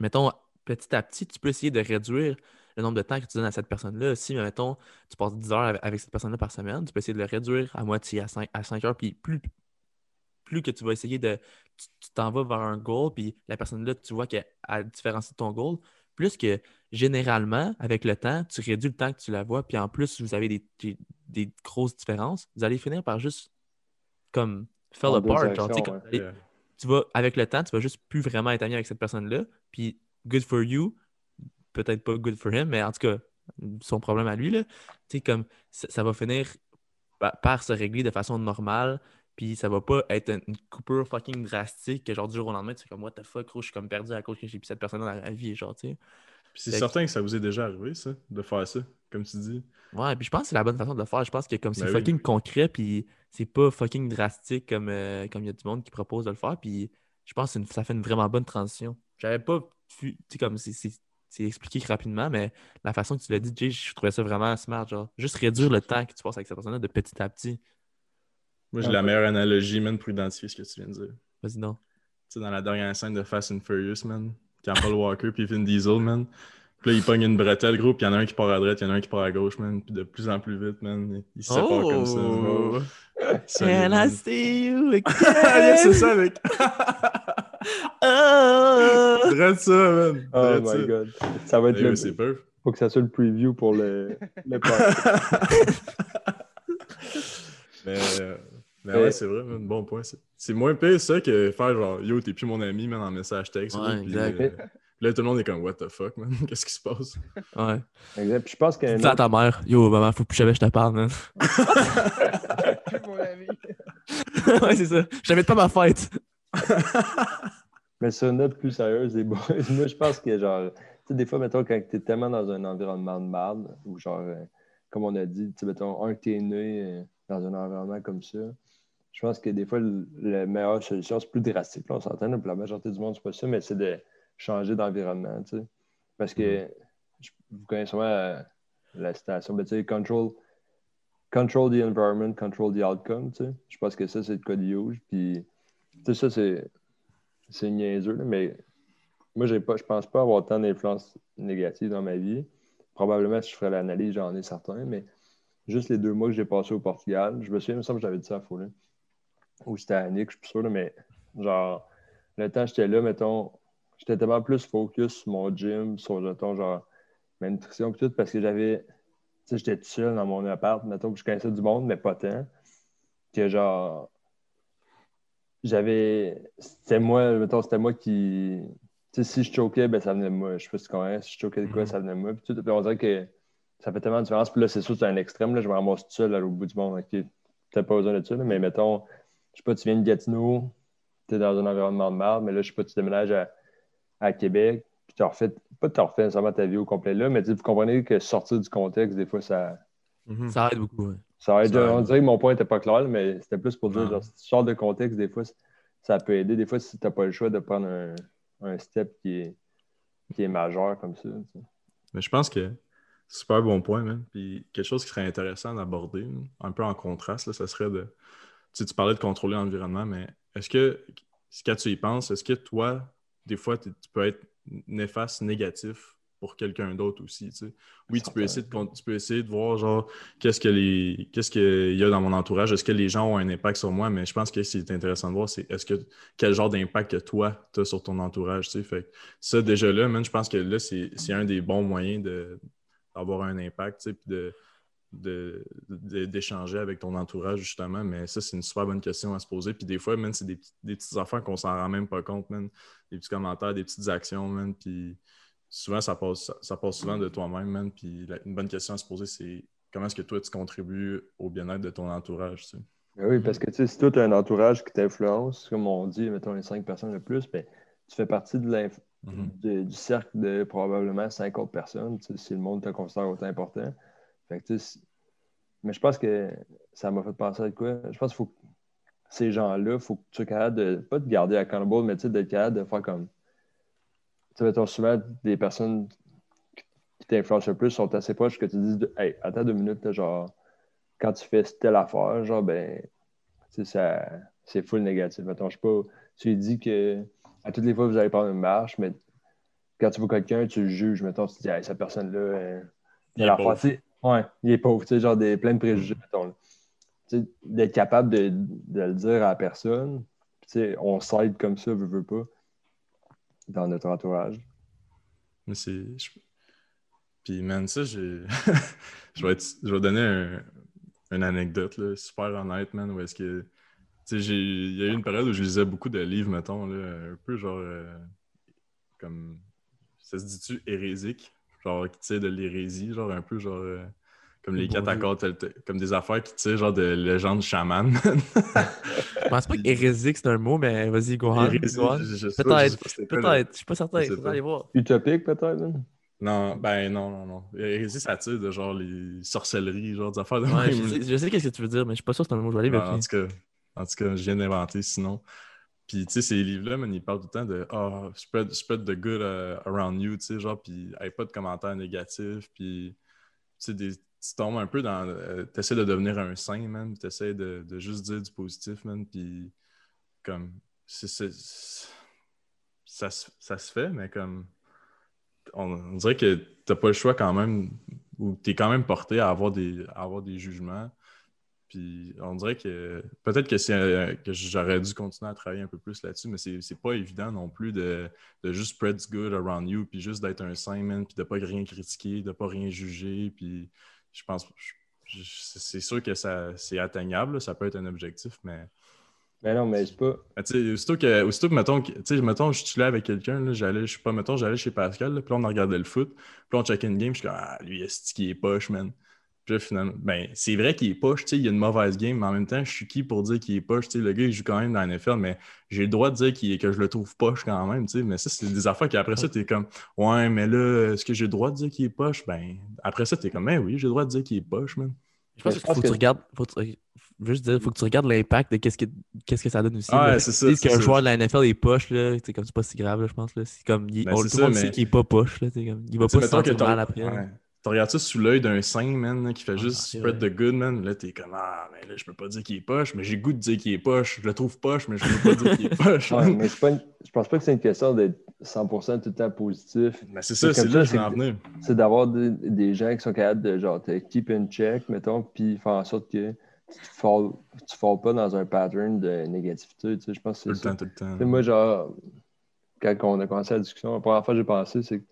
Mettons, petit à petit, tu peux essayer de réduire le nombre de temps que tu donnes à cette personne-là. Si, mettons, tu passes 10 heures avec cette personne-là par semaine, tu peux essayer de le réduire à moitié, à 5, à 5 heures. Puis plus, plus que tu vas essayer de. Tu t'en vas vers un goal, puis la personne-là, tu vois qu'elle différencie de ton goal, plus que généralement, avec le temps, tu réduis le temps que tu la vois, puis en plus, vous avez des, des, grosses différences, vous allez finir par juste comme faire le part. tu vas, avec le temps, tu vas juste plus vraiment être ami avec cette personne-là, puis good for you, peut-être pas good for him, mais en tout cas, son problème à lui, là, tu sais, comme ça, va finir par, se régler de façon normale, puis ça va pas être une coupure fucking drastique que genre du jour au lendemain, tu fais comme what the fuck, je suis comme perdu à cause que j'ai plus cette personne dans la vie, genre, tu sais. Puis c'est certain que ça vous est déjà arrivé, ça, de faire ça, comme tu dis. Ouais, puis je pense que c'est la bonne façon de le faire. Je pense que comme c'est ben fucking concret, puis c'est pas fucking drastique comme euh, comme il y a du monde qui propose de le faire, puis je pense que ça fait une vraiment bonne transition. J'avais pas tu sais, comme c'est c'est expliqué rapidement, mais la façon que tu l'as dit, Jay, je trouvais ça vraiment smart. Genre, juste réduire le temps que tu passes avec cette personne-là de petit à petit. Moi, j'ai la meilleure analogie, man, pour identifier ce que tu viens de dire. Vas-y, non. Tu sais, dans la dernière scène de Fast and Furious, man, quand Paul Walker puis Vin Diesel, man. Puis là, ils pognent une bretelle, gros, puis il y en a un qui part à droite, il y en a un qui part à gauche, man. Puis de plus en plus vite, man, ils se séparent comme ça. Oh! Can I see you again? c'est ça, mec. oh! Dresse ça, man. Oh my god. Ça va être le. Faut que ça soit le preview pour le, le mais, mais ouais, c'est vrai, man. Bon point. C'est moins pire ça que faire genre Yo, t'es plus mon ami, man, en message texte. Ouais, exact. Euh, là, tout le monde est comme What the fuck, man? Qu'est-ce qui se passe? Ouais. Exact. Puis je pense que. Dis à ta mère Yo, maman, faut plus jamais que je te parle, man. plus mon ami. ouais, c'est ça. Je pas ma fête. Mais sur une note plus sérieuse, moi, je pense que, genre, tu sais, des fois, mettons, quand tu es tellement dans un environnement de merde, ou genre, euh, comme on a dit, tu sais, mettons, un que tu es né euh, dans un environnement comme ça, je pense que des fois, la meilleure solution, c'est plus drastique. Là, on s'entend, pour la majorité du monde, c'est pas ça, mais c'est de changer d'environnement, tu sais. Parce que, mm-hmm. vous connaissez sûrement euh, la citation, mais tu sais, control, control the environment, control the outcome, tu sais. Je pense que ça, c'est le code huge. Puis, tu sais, ça, c'est c'est niaiseux, mais moi, j'ai pas, je pense pas avoir tant d'influence négative dans ma vie. Probablement, si je ferais l'analyse, j'en ai certains, mais juste les deux mois que j'ai passé au Portugal, je me souviens, il me semble que j'avais dit ça à Foulin. Ou c'était à Annick, je suis plus sûr, mais genre, le temps que j'étais là, mettons, j'étais tellement plus focus sur mon gym, sur, mettons, genre, ma nutrition et tout, parce que j'avais, tu sais, j'étais tout seul dans mon appart, mettons, que je connaissais du monde, mais pas tant. Que genre, j'avais. C'était moi, mettons, c'était moi qui. Tu sais, si je choquais, ben ça venait de moi. Je sais pas si tu connais. Si je choquais de quoi, mm-hmm. ça venait de moi. Puis, on dirait que ça fait tellement de différence. Puis là, c'est sûr, c'est un extrême. Là, je me ramasse tout seul au bout du monde. Okay. T'as pas besoin de ça. mais mettons, je sais pas, tu viens de Gatineau, tu es dans un environnement de merde, mais là, je sais pas, tu déménages à, à Québec, puis tu refais, pas tu refais nécessairement ta vie au complet là, mais vous comprenez que sortir du contexte, des fois, ça. Mm-hmm. Ça aide beaucoup. Ça. On dirait que mon point n'était pas clair, mais c'était plus pour dire, genre, si tu sors de contexte, des fois, ça peut aider. Des fois, si tu n'as pas le choix de prendre un, un step qui est, qui est majeur comme ça. Mais je pense que super bon point, man. Puis quelque chose qui serait intéressant d'aborder, un peu en contraste, là, ça serait de. Tu sais, tu parlais de contrôler l'environnement, mais est-ce que, quand tu y penses, est-ce que toi, des fois, tu peux être néfaste, négatif pour quelqu'un d'autre aussi, tu sais? Oui, tu peux, essayer de, tu peux essayer de voir, genre, qu'est-ce que les qu'est-ce qu'il y a dans mon entourage, est-ce que les gens ont un impact sur moi, mais je pense que ce qui est intéressant de voir, c'est est-ce que quel genre d'impact que toi, tu as sur ton entourage, tu sais? Fait que ça, déjà là, man, je pense que là, c'est c'est un des bons moyens de d'avoir un impact, tu sais, puis de, de- de- d'échanger avec ton entourage, justement. Mais ça, c'est une super bonne question à se poser. Puis des fois, man, c'est des, petits- des petites affaires qu'on s'en rend même pas compte, man. Des petits commentaires, des petites actions, man. Puis souvent, ça passe, ça, passe souvent de toi-même, man. Puis la- une bonne question à se poser, c'est comment est-ce que toi, tu contribues au bien-être de ton entourage, tu sais? Ben oui, parce que tu sais, si toi, tu as un entourage qui t'influence, comme on dit, mettons les cinq personnes le plus, ben, tu fais partie de Mhm. de- du cercle de probablement cinq autres personnes, tu sais, si le monde te considère autant important. Fait que, tu sais, si- mais je pense que ça m'a fait penser à quoi? Je pense qu'il faut que ces gens-là, il faut que tu sois capable de, pas de garder accountable, mais d'être capable de faire comme. Mettons, souvent, des personnes qui t'influencent le plus sont assez proches que tu dis, de- hey, attends deux minutes, genre, quand tu fais telle affaire, genre, ben, tu sais, ça, c'est full négatif. Mettons, je sais pas, tu lui dis que à toutes les fois, vous allez prendre une marche, mais quand tu vois quelqu'un, tu le juges. Mettons, tu te dis, hey, cette personne-là, euh, Il est pauvre. ouais, il est pauvre, tu sais, genre des, plein de préjugés, mettons. Tu sais, d'être capable de, de le dire à la personne, tu sais, on s'aide comme ça, veut, veut pas, dans notre entourage. Mais c'est. Puis, man, ça, j'ai. je, vais je vais donner un- une anecdote, là, super honnête, man, où est-ce que. Tu sais, il y a eu une période où je lisais beaucoup de livres, mettons, là, un peu genre. euh, comme. Ça se dit-tu hérésique? Genre, qui tire de l'hérésie, genre, un peu genre. euh, comme les Bon quatre accords, comme des affaires qui tirent genre de légendes chamanes. Je pense pas qu'hérésique c'est un mot, mais vas-y, go Peut-être, peut-être, je suis pas certain, faudra pas. aller voir. Utopique, peut-être, man? Non, ben non, non, non. Hérésie, ça tire de genre les sorcelleries, genre des affaires de Ouais, même, je sais, je sais qu'est-ce que tu veux dire, mais je suis pas sûr que c'est un mot que je vais aller Non, en tout cas, en tout cas, je viens d'inventer sinon. Puis, tu sais, ces livres-là, ils parlent tout le temps de Ah, spread, spread the good uh, around you, tu sais, genre, puis hey, pas de commentaires négatifs, puis, tu sais, des- tu tombes un peu dans. euh, t'essaies de devenir un saint, man, puis t'essaies de, de juste dire du positif, man, puis, comme, ça, se- fait, mais comme, on, dirait que t'as pas le choix quand même, ou t'es quand même porté à avoir des, avoir des jugements. Puis on dirait que peut-être que, euh, que j'aurais dû continuer à travailler un peu plus là-dessus, mais c'est pas évident non plus de, de juste spread good around you, puis juste d'être un saint, man, puis de pas rien critiquer, de pas rien juger. Puis je pense, c'est sûr que ça, c'est atteignable, là, ça peut être un objectif, mais Mais non, mais c'est pas. mais tu sais, aussitôt que, aussitôt que, mettons, mettons, je suis là avec quelqu'un, j'allais, je sais pas, mettons, j'allais chez Pascal, là, puis là, on regardait le foot, puis là, on checkait une game, je suis comme, ah, lui, est-ce qu'il est poche, man? Puis là, finalement, ben, c'est vrai qu'il est poche, tu sais, il y a une mauvaise game, mais en même temps, je suis qui pour dire qu'il est poche, tu sais, le gars, il joue quand même dans la NFL, mais j'ai le droit de dire qu'il est- que je le trouve poche quand même, tu sais, mais ça, c'est des affaires qu'après ça, t'es comme, ouais, mais là, est-ce que j'ai le droit de dire qu'il est poche? Ben, après ça, t'es comme, ben oui, j'ai le droit de dire qu'il est poche, man. Je pense Mais je qu'il faut pense que tu regardes. Faut que tu- juste dire, faut que tu regardes l'impact de qu'est-ce que, qu'est-ce que ça donne aussi. Là. c'est Si ça, tu qu'un joueur de la NFL est poche, là, c'est comme c'est pas si grave, là, je pense. Là. C'est comme, il, Ben, on, tout le monde sait mais- qu'il est pas poche. Là, c'est comme, il va Tu pas se que sentir mal après. ouais. Tu regardes ça sous l'œil d'un saint, man, qui fait Ah, juste spread vrai. the good, man. Là, t'es comme, ah, mais là, je peux pas dire qu'il est poche, mais j'ai le goût de dire qu'il est poche. Je le trouve poche, mais je peux pas dire qu'il est poche. Ouais, mais c'est pas une- je pense pas que c'est une question d'être 100% tout le temps positif. Mais c'est ça, C'est là que je en venir. C'est d'avoir des, des gens qui sont capables de genre te keep in check, mettons, puis faire en sorte que tu ne tu falls pas dans un pattern de négativité. Tu sais, je pense Tout que le c'est ça. temps, tout le temps. Moi, genre, quand on a commencé la discussion, la première fois que j'ai pensé, c'est que,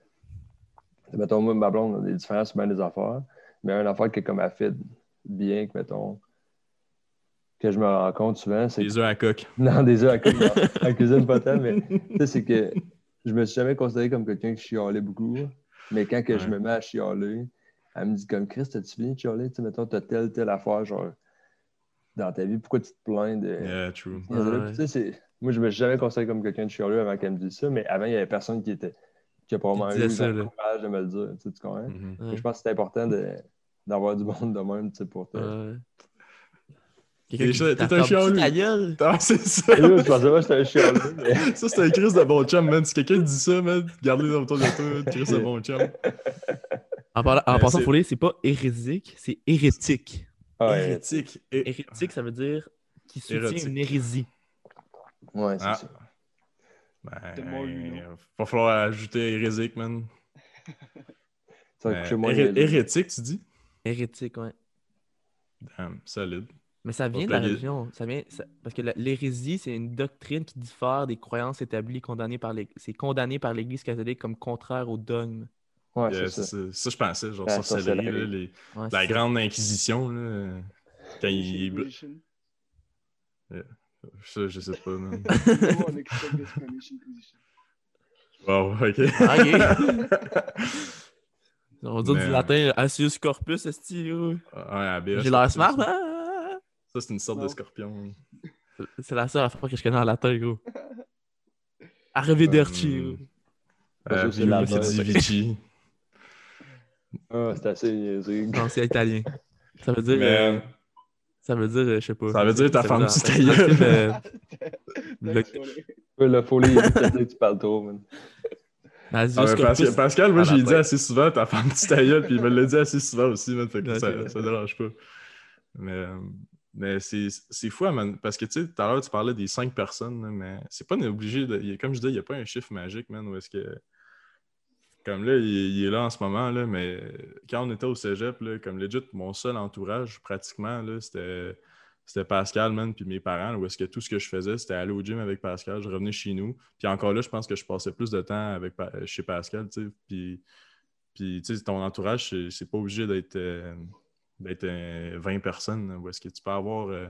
mettons, moi, ma blonde, on a des différences sur bien des affaires, mais une affaire qui est comme elle fait bien, que, mettons, que je me rends compte souvent, c'est Les œufs à coque. non, des œufs à non, à cuisine pas tant, mais tu sais, c'est que je me suis jamais considéré comme quelqu'un qui chialait beaucoup. Mais quand que je me mets à chialer, elle me dit comme Chris, t'as-tu bien chialé? Tu sais, mettons, t'as telle, telle affaire, genre, dans ta vie, pourquoi tu te plains de. Yeah, true. Puis, Ouais. tu sais, c'est- Moi, je me suis jamais considéré comme quelqu'un de chialeux avant qu'elle me dise ça, mais avant, il y avait personne qui était qui a probablement eu ça, le courage de me le dire. Tu, sais, tu comprends? Mhm. Ouais. Je pense que c'est important de- d'avoir du monde de même, tu sais, pour. Ouais. Quelqu'un T'es un lui. ta gueule. C'est ça. Là, je pensais pas que c'était un chien. mais... Ça, c'est un Chris de bon chum, man. Si quelqu'un dit ça, man, gardez-le autour de toi, Chris de bon chum. En, en passant, c'est- faut lire, c'est pas hérésique, c'est hérétique. Ah Ouais, Hérétique. Hé- Hérétique, ça veut dire qui soutient une hérésie. ouais c'est Ah. ça. The more you know. Ben, va falloir ajouter hérésique, man. Ça va Mais coucher moins hérétique, tu dis? Hérétique, ouais. Damn, solide. Mais ça vient de la religion. Ça vient, ça- parce que l'hérésie, c'est une doctrine qui diffère des croyances établies condamnées par l'Église. C'est condamné par l'Église catholique comme contraire au dogme. Ouais, Euh, c'est ça. ça. Ça, je pensais, genre, La sorcellerie, sorcellerie. là, les- Ouais, la c'est ça. grande inquisition, là. Quand il. Ça, je sais pas, man. Wow, ok. On va dire Mais, du latin, Asius corpus, esti. ouais. Ouais, J'ai l'air ça, smart, ça. hein? Ça, c'est une sorte de Non. scorpion. C'est la seule affaire que je connais en latin, gros. Arrivederci, Euh, gros. Pas Euh, c'est Viu, la c'est dit Vici. Ah, c'est assez niaisé. Non, c'est italien. Ça veut dire. Mais euh, ça veut dire, euh, je sais pas. Ça veut dire ta femme du euh, le- folie, tu parles trop, man. Ah, corpus. Pascal, Pascal, moi, j'ai dit assez souvent, ta femme du tailleul, puis il me l'a dit assez souvent aussi, man, fait que ça, vrai. ça dérange pas. Mais, euh, mais c'est c'est fou, man, parce que, tu sais, tout à l'heure, tu parlais des cinq personnes, mais c'est pas obligé, de, comme je disais, il n'y a pas un chiffre magique, man, où est-ce que... Comme là, il, il est là en ce moment, là, mais quand on était au cégep, là, comme legit, mon seul entourage, pratiquement, c'était... C'était Pascal, man, puis mes parents, où est-ce que tout ce que je faisais, c'était aller au gym avec Pascal, je revenais chez nous. Puis encore là, je pense que je passais plus de temps avec, Pa- chez Pascal, tu sais. Puis, puis tu sais, ton entourage, c'est- pas obligé d'être euh, d'être euh, 20 personnes, où est-ce que tu peux avoir euh,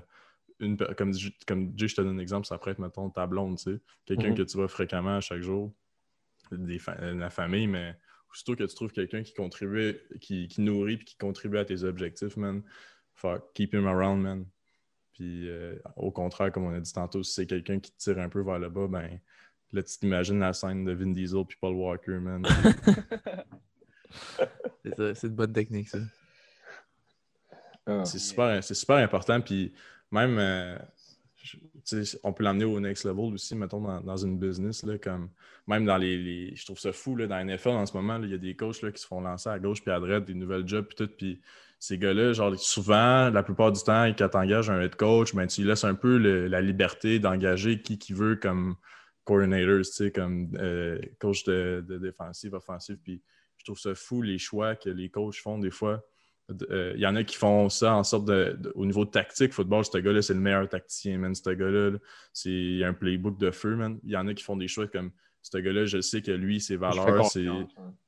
une... Comme, comme Jay, je te donne un exemple, ça pourrait être, mettons, ta blonde, tu sais. Quelqu'un Mhm. que tu vois fréquemment à chaque jour, des fa- euh, la famille, mais aussitôt que tu trouves quelqu'un qui contribue, qui, qui nourrit puis qui contribue à tes objectifs, man, fuck, keep him around, man. Puis euh, au contraire, comme on a dit tantôt, si c'est quelqu'un qui te tire un peu vers le bas, ben là, tu t'imagines la scène de Vin Diesel puis Paul Walker, man. C'est ça, c'est une bonne technique, ça. Ah. c'est super, c'est super important. Puis même, euh, on peut l'amener au next level aussi, mettons, dans, une business, là, comme même dans les, Je trouve ça fou, là, dans la NFL en ce moment, il y a des coachs là, qui se font lancer à gauche puis à droite, des nouvelles jobs puis tout. Puis ces gars-là, genre, souvent, la plupart du temps, quand tu engages un head coach, ben, tu lui laisses un peu la liberté d'engager qui qui veut comme coordinators, comme euh, coach de, de défensive, offensive. Puis je trouve ça fou, les choix que les coachs font des fois. Euh, Il y en a qui font ça en sorte de, de- au niveau tactique, football, ce gars-là, c'est le meilleur tacticien, man. Ce gars-là, là, c'est un playbook de feu, man. Il y en a qui font des choix comme ce gars-là, je sais que lui, ses valeurs, c'est.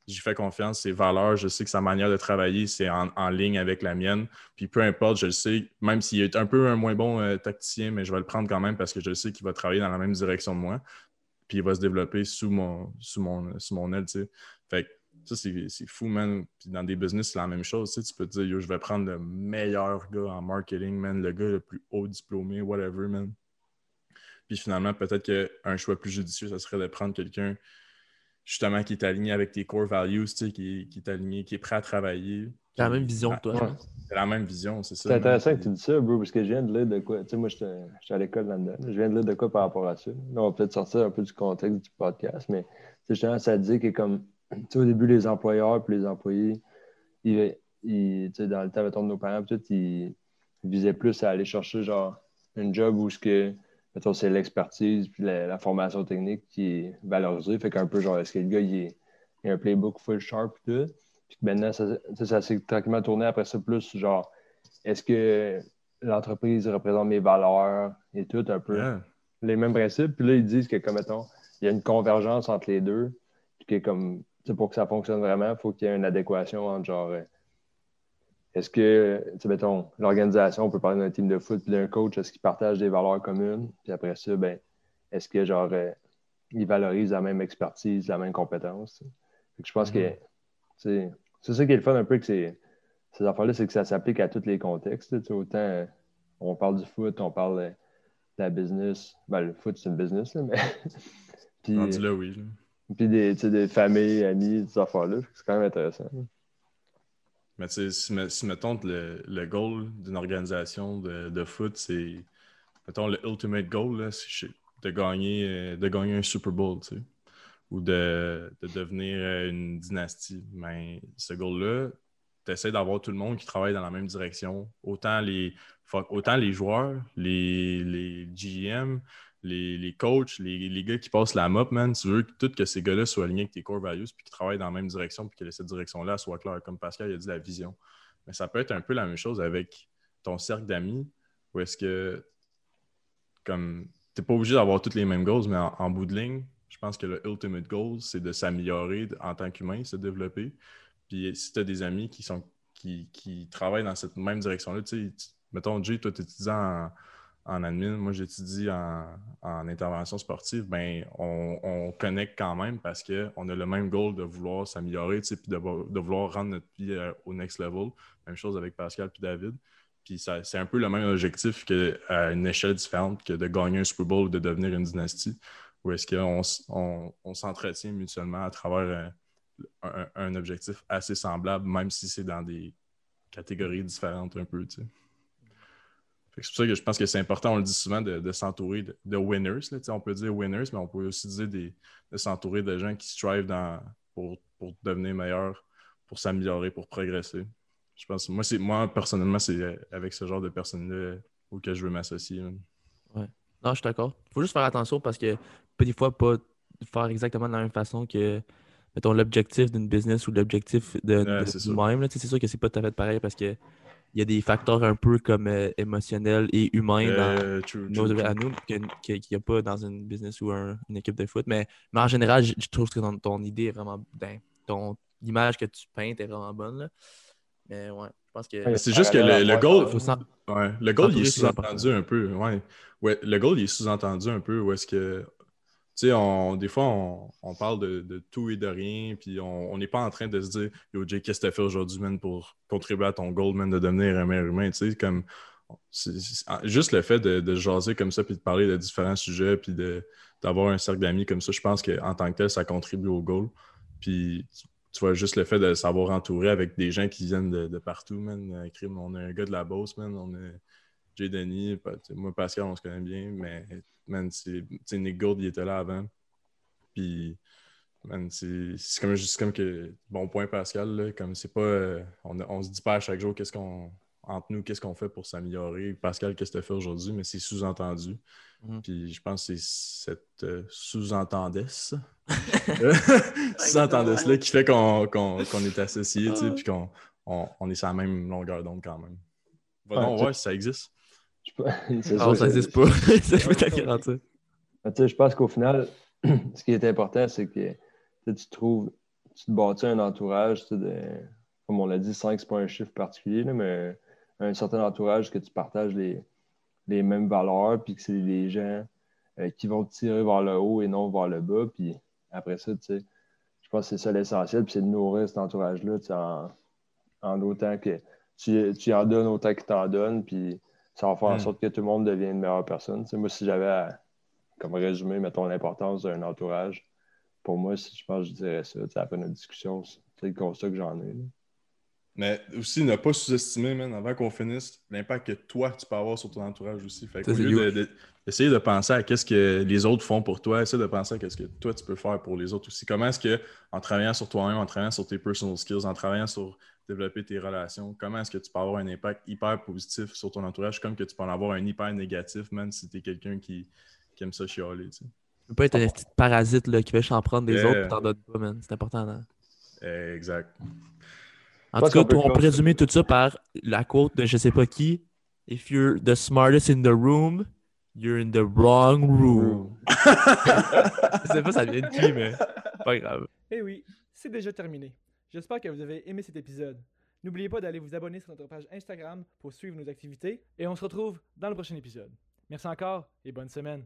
J'y fais confiance, ses valeurs, je sais que sa manière de travailler, c'est en, en ligne avec la mienne. Puis peu importe, je le sais, même s'il est un peu un moins bon euh, tacticien, mais je vais le prendre quand même parce que je sais qu'il va travailler dans la même direction de moi. Puis il va se développer sous mon, sous mon, sous mon aile, tu sais. Fait que ça, c'est c'est fou, man. Puis dans des business, c'est la même chose. Tu, sais, tu peux te dire, yo, je vais prendre le meilleur gars en marketing, man, le gars le plus haut diplômé, whatever, man. Puis finalement, peut-être qu'un choix plus judicieux, ça serait de prendre quelqu'un justement qui est aligné avec tes core values, tu sais, qui, qui est aligné, qui est prêt à travailler. T'as la même vision que toi, Ouais. C'est la même vision, c'est ça. C'est man. intéressant que tu dis ça, bro, parce que je viens de lire de quoi. Tu sais, moi, j'étais j'étais à l'école là-dedans. Je viens de lire de quoi par rapport à ça. Là, on va peut-être sortir un peu du contexte du podcast, mais justement, ça dit que comme, au début, les employeurs puis les employés, ils, ils- dans le temps, mettons, de nos parents, tout, ils, visaient plus à aller chercher, genre, un job où ce que, mettons, c'est l'expertise puis la, la formation technique qui est valorisée. Fait qu'un peu, genre, est-ce que le gars, il, il a un playbook full sharp et tout. Puis maintenant, ça, ça s'est tranquillement tourné après ça plus, genre, est-ce que l'entreprise représente mes valeurs et tout, un peu Yeah. les mêmes principes. Puis là, ils disent que, comme mettons, il y a une convergence entre les deux. Puis que, comme, pour que ça fonctionne vraiment, il faut qu'il y ait une adéquation entre, genre, euh, est-ce que, tu sais, mettons, l'organisation, on peut parler d'un team de foot, puis d'un coach, est-ce qu'ils partagent des valeurs communes? Puis après ça, ben, est-ce que, genre, euh, ils valorisent la même expertise, la même compétence? je pense que, tu sais, c'est ça qui est le fun un peu que ces affaires-là, c'est que ça s'applique à tous les contextes. autant euh, on parle du foot, on parle de la business. Ben, le foot, c'est une business, là, mais. puis, là, oui. là. Puis des, des familles, amis, ces affaires-là. C'est quand même intéressant. Mais tu sais, si, me- si, mettons le, le goal d'une organisation de, de foot, c'est mettons le ultimate goal, c'est de gagner, euh, de gagner un Super Bowl, tu sais, ou de, de devenir euh, une dynastie. Mais ce goal-là, tu essaies d'avoir tout le monde qui travaille dans la même direction. Autant les, autant les joueurs, les, les GM, les, les coachs, les, les gars qui passent la mop, man, tu veux que tout que ces gars-là soient alignés avec tes core values puis qu'ils travaillent dans la même direction puis que cette direction-là soit claire. Comme Pascal a dit, la vision. Mais ça peut être un peu la même chose avec ton cercle d'amis où est-ce que, comme, t'es pas obligé d'avoir tous les mêmes goals, mais en, bout de ligne, je pense que le ultimate goal, c'est de s'améliorer en tant qu'humain, se développer. Puis si tu as des amis qui sont qui, qui travaillent dans cette même direction-là, tu sais, mettons, Jay, toi, tu étudies en, en admin, moi, j'étudie en, en intervention sportive, ben, on, on connecte quand même parce qu'on a le même goal de vouloir s'améliorer, puis de, vo- de vouloir rendre notre vie euh, au next level. Même chose avec Pascal puis David. Puis c'est un peu le même objectif qu'à une échelle différente que de gagner un Super Bowl ou de devenir une dynastie. Où est-ce qu'on s'entretient mutuellement à travers euh, un, un objectif assez semblable, même si c'est dans des catégories différentes un peu, tu sais. C'est pour ça que je pense que c'est important, on le dit souvent, de, de s'entourer de, de winners. là, on peut dire winners, mais on peut aussi dire des- de s'entourer de gens qui strive dans, pour, pour devenir meilleur, pour s'améliorer, pour progresser. Je pense, moi, c'est, moi personnellement, c'est euh, avec ce genre de personnes-là auquel je veux m'associer. man. Non, je suis d'accord. faut juste faire attention parce que des fois pas faire exactement de la même façon que mettons l'objectif d'une business ou l'objectif de, Ouais, de. Tu sais, C'est sûr que c'est pas tout à fait pareil parce que il y a des facteurs un peu comme euh, émotionnels et humains dans Euh, true, nos, true, à nous qu'il n'y a pas dans une business ou un- une équipe de foot. Mais, mais en général, je, je trouve que ton, ton idée est vraiment. ben, ton l'image que tu peintes est vraiment bonne. là. Mais ouais, je pense que. Ouais, C'est juste que le, le goal, Ouais, le goal, il est sous-entendu un peu. Ouais. Ouais, le goal, il est sous-entendu un peu où est-ce que. Tu sais, on, des fois, on, parle de, tout et de rien, puis on n'est pas en train de se dire Yo, Jay, qu'est-ce que tu as fait aujourd'hui, man, pour contribuer à ton goal, man, de devenir un meilleur humain, tu sais, comme. c'est- juste le fait de, de jaser comme ça, puis de parler de différents sujets, puis d'avoir un cercle d'amis comme ça, je pense qu'en tant que tel, ça contribue au goal. Puis tu, vois, juste le fait de savoir entourer avec des gens qui viennent de, partout, man. Euh, On a un gars de la Beauce, man. On a Jay Denis, moi, Pascal, on se connaît bien, mais man, c'est, Nick Gould, il était là avant. Puis, man, c'est, c'est comme, c'est comme que, bon point, Pascal, là, comme c'est pas, euh, on, on se dit pas à chaque jour qu'est-ce qu'on, entre nous, qu'est-ce qu'on fait pour s'améliorer. Pascal, qu'est-ce que tu as fait aujourd'hui, mais c'est sous-entendu. Mhm. Puis je pense que c'est cette euh, sous-entendesse, sous-entendesse-là qui fait qu'on, qu'on, qu'on est associés, tu sais, puis qu'on on, on est sur la même longueur d'onde quand même. Va Ouais, ça existe. Je peux- sûr, ça n'existe pas. ça, je peux te garantir. Tu je pense qu'au final, ce qui est important, c'est que tu tu trouves, tu te bâtis un entourage, tu de, comme on l'a dit, 5, c'est pas un chiffre particulier, là, mais un certain entourage que tu partages les, les mêmes valeurs, puis que c'est des gens euh, qui vont te tirer vers le haut et non vers le bas. Puis après ça, tu sais, je pense que c'est ça l'essentiel, puis c'est de nourrir cet entourage-là, tu sais, en, en autant que tu, tu en donnes autant qu'il t'en donne, puis ça va faire en Mm. sorte que tout le monde devienne une meilleure personne. Moi, si j'avais à comme résumé, mettons, l'importance d'un entourage. Pour moi, si je pense que je dirais ça, après notre discussion, c'est le constat que j'en ai. là. Mais aussi, ne pas sous-estimer, man, avant qu'on finisse, l'impact que toi, tu peux avoir sur ton entourage aussi. Fait qu'au c'est lieu huge. de, de- essayer de penser à qu'est-ce que les autres font pour toi, essayer de penser à qu'est-ce que toi, tu peux faire pour les autres aussi. Comment est-ce que, en travaillant sur toi-même, en travaillant sur tes personal skills, en travaillant sur développer tes relations, comment est-ce que tu peux avoir un impact hyper positif sur ton entourage, comme que tu peux en avoir un hyper négatif, man, si tu es quelqu'un qui, qui aime ça chialer, tu sais. Tu peux pas être un petit parasite là, qui fait s'en prendre des autres et t'en donnes pas, man. C'est important. là. Eh, Exact. En tout cas, on résumer tout ça par la quote de je sais pas qui. If you're the smartest in the room, you're in the wrong room. je sais pas ça vient de qui, mais pas grave. Eh oui, c'est déjà terminé. J'espère que vous avez aimé cet épisode. N'oubliez pas d'aller vous abonner sur notre page Instagram pour suivre nos activités et on se retrouve dans le prochain épisode. Merci encore et bonne semaine.